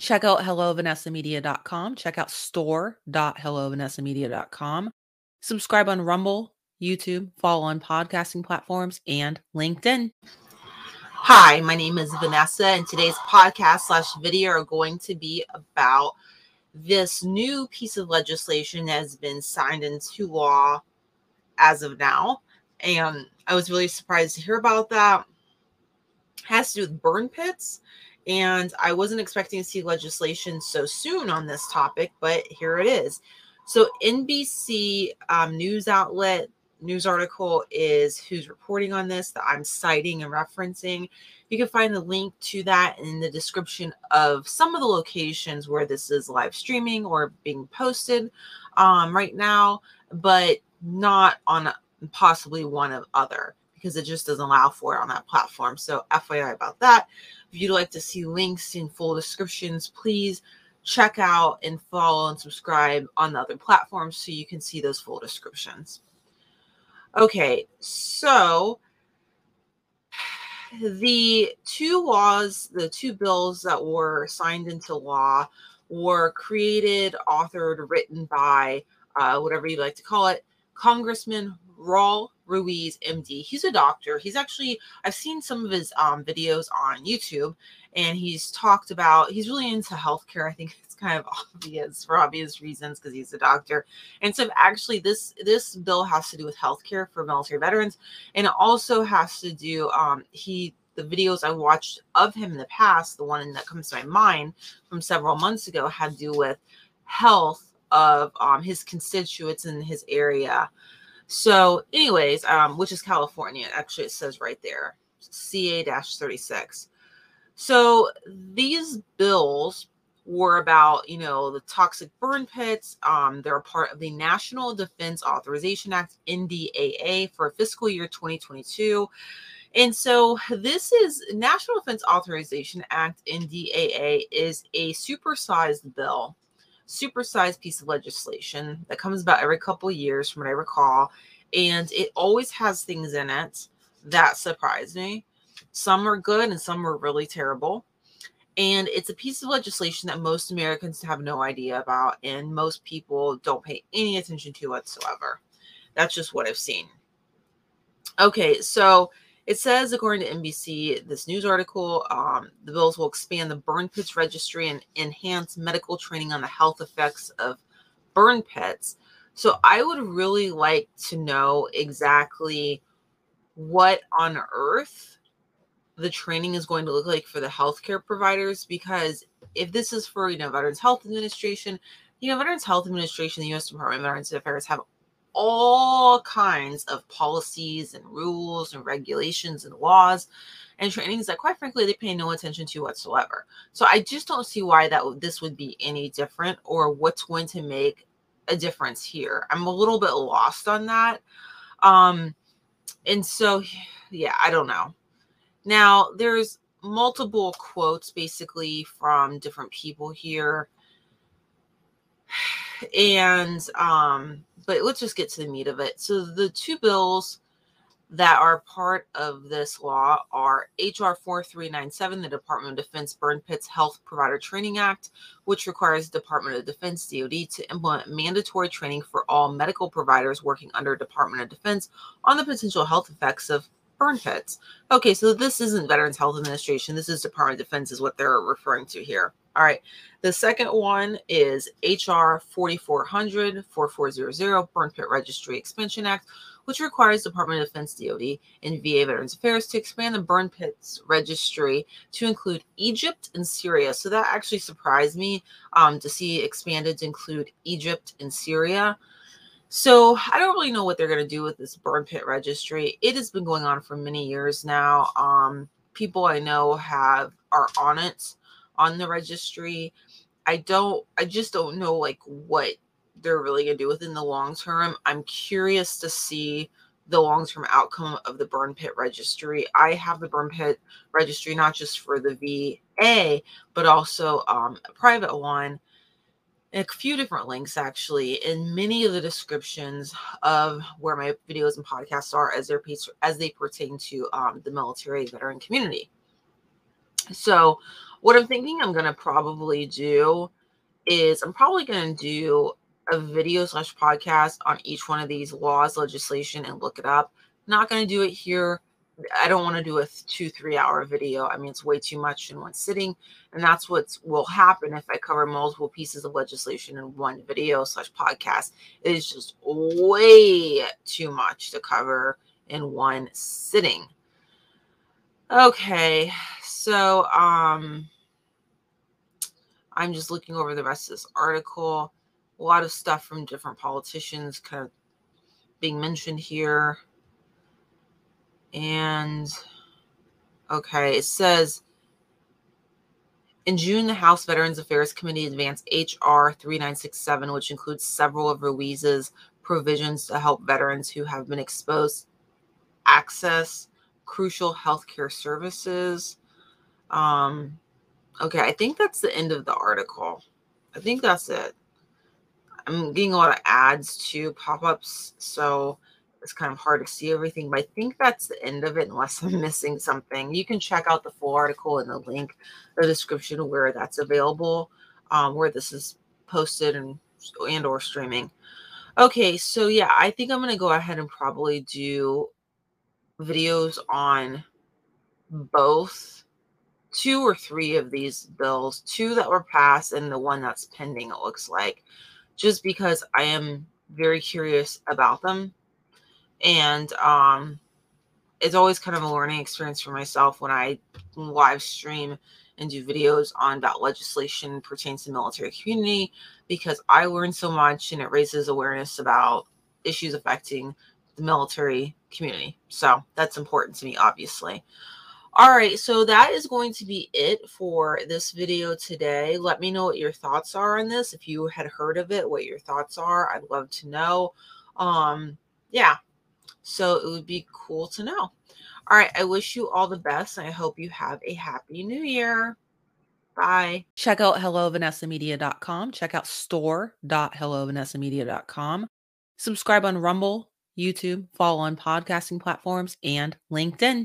Check out hellovanessamedia.com. Check out store.hellovanessamedia.com. Subscribe on Rumble, YouTube, follow on podcasting platforms, and LinkedIn. Hi, my name is Vanessa, and today's podcast slash video are going to be about this new piece of legislation that has been signed into law as of now. And I was really surprised to hear about that. Has to do with burn pits. And I wasn't expecting to see legislation so soon on this topic, but here it is. So, NBC um, news outlet news article is who's reporting on this that I'm citing and referencing. You can find the link to that in the description of some of the locations where this is live streaming or being posted um, right now, but not on possibly one of other because it just doesn't allow for it on that platform. So, FYI about that. If you'd like to see links in full descriptions, please check out and follow and subscribe on the other platforms so you can see those full descriptions. Okay, so the two laws, the two bills that were signed into law were created, authored, written by uh, whatever you'd like to call it, Congressman Raul Ruiz, MD. He's a doctor. He's actually, I've seen some of his um, videos on YouTube, and he's talked about, he's really into healthcare. I think it's kind of obvious for obvious reasons because he's a doctor. And so actually this this bill has to do with healthcare for military veterans. And it also has to do, um, he the videos I watched of him in the past, the one that comes to my mind from several months ago had to do with health of um, his constituents in his area so, anyways, um, which is California. Actually, it says right there, CA 36. So, these bills were about, you know, the toxic burn pits. Um, they're a part of the National Defense Authorization Act, NDAA, for fiscal year 2022. And so this is National Defense Authorization Act, NDAA, is a supersized bill supersized piece of legislation that comes about every couple years, from what I recall. And it always has things in it that surprise me. Some are good and some are really terrible. And it's a piece of legislation that most Americans have no idea about, and most people don't pay any attention to whatsoever. That's just what I've seen. Okay, so it says, according to NBC, this news article, um, the bills will expand the burn pits registry and enhance medical training on the health effects of burn pits. So I would really like to know exactly what on earth the training is going to look like for the healthcare providers because if this is for you know Veterans Health Administration, you know Veterans Health Administration, the U.S. Department of Veterans Affairs have all kinds of policies and rules and regulations and laws and trainings that quite frankly they pay no attention to whatsoever. So i just don't see why that this would be any different or what's going to make a difference here. I'm a little bit lost on that. Um and so yeah i don't know. Now there's multiple quotes basically from different people here. And um but let's just get to the meat of it so the two bills that are part of this law are HR 4397, the Department of Defense Burn Pits Health Provider Training Act, which requires the Department of Defense DoD to implement mandatory training for all medical providers working under Department of Defense on the potential health effects of burn pits. Okay, so this isn't Veterans Health Administration. This is Department of Defense, is what they're referring to here. All right. The second one is HR 4400 4400 Burn Pit Registry Expansion Act, which requires Department of Defense DoD and VA Veterans Affairs to expand the burn pits registry to include Egypt and Syria. So that actually surprised me um, to see expanded to include Egypt and Syria. So I don't really know what they're going to do with this burn pit registry. It has been going on for many years now. Um, people I know have are on it on the registry. I don't I just don't know like what they're really going to do within the long term. I'm curious to see the long term outcome of the burn pit registry. I have the burn pit registry not just for the VA, but also um, a private one. A few different links actually in many of the descriptions of where my videos and podcasts are as they as they pertain to um, the military veteran community. So What I'm thinking I'm going to probably do is I'm probably going to do a video slash podcast on each one of these laws, legislation, and look it up. Not going to do it here. I don't want to do a two, three hour video. I mean, it's way too much in one sitting. And that's what will happen if I cover multiple pieces of legislation in one video slash podcast. It is just way too much to cover in one sitting. Okay, so um I'm just looking over the rest of this article. A lot of stuff from different politicians kind of being mentioned here. And okay, it says in June, the House Veterans Affairs Committee advanced H.R. 3967, which includes several of Ruiz's provisions to help veterans who have been exposed access crucial healthcare services. Um, okay, I think that's the end of the article. I think that's it. I'm getting a lot of ads to pop ups, so it's kind of hard to see everything, but I think that's the end of it unless I'm missing something. You can check out the full article in the link, the description where that's available, um, where this is posted and and or streaming. Okay, so yeah, I think I'm gonna go ahead and probably do videos on both two or three of these bills, two that were passed and the one that's pending, it looks like, just because I am very curious about them. And um, it's always kind of a learning experience for myself when I live stream and do videos on that legislation pertains to military community because I learn so much and it raises awareness about issues affecting the military community. So that's important to me, obviously. All right, so that is going to be it for this video today. Let me know what your thoughts are on this. If you had heard of it, what your thoughts are, I'd love to know. Um, yeah, so it would be cool to know. All right, I wish you all the best. And I hope you have a happy new year. Bye. Check out hellovanessamedia.com. Check out store.hellovanessamedia.com. Subscribe on Rumble, YouTube, follow on podcasting platforms, and LinkedIn.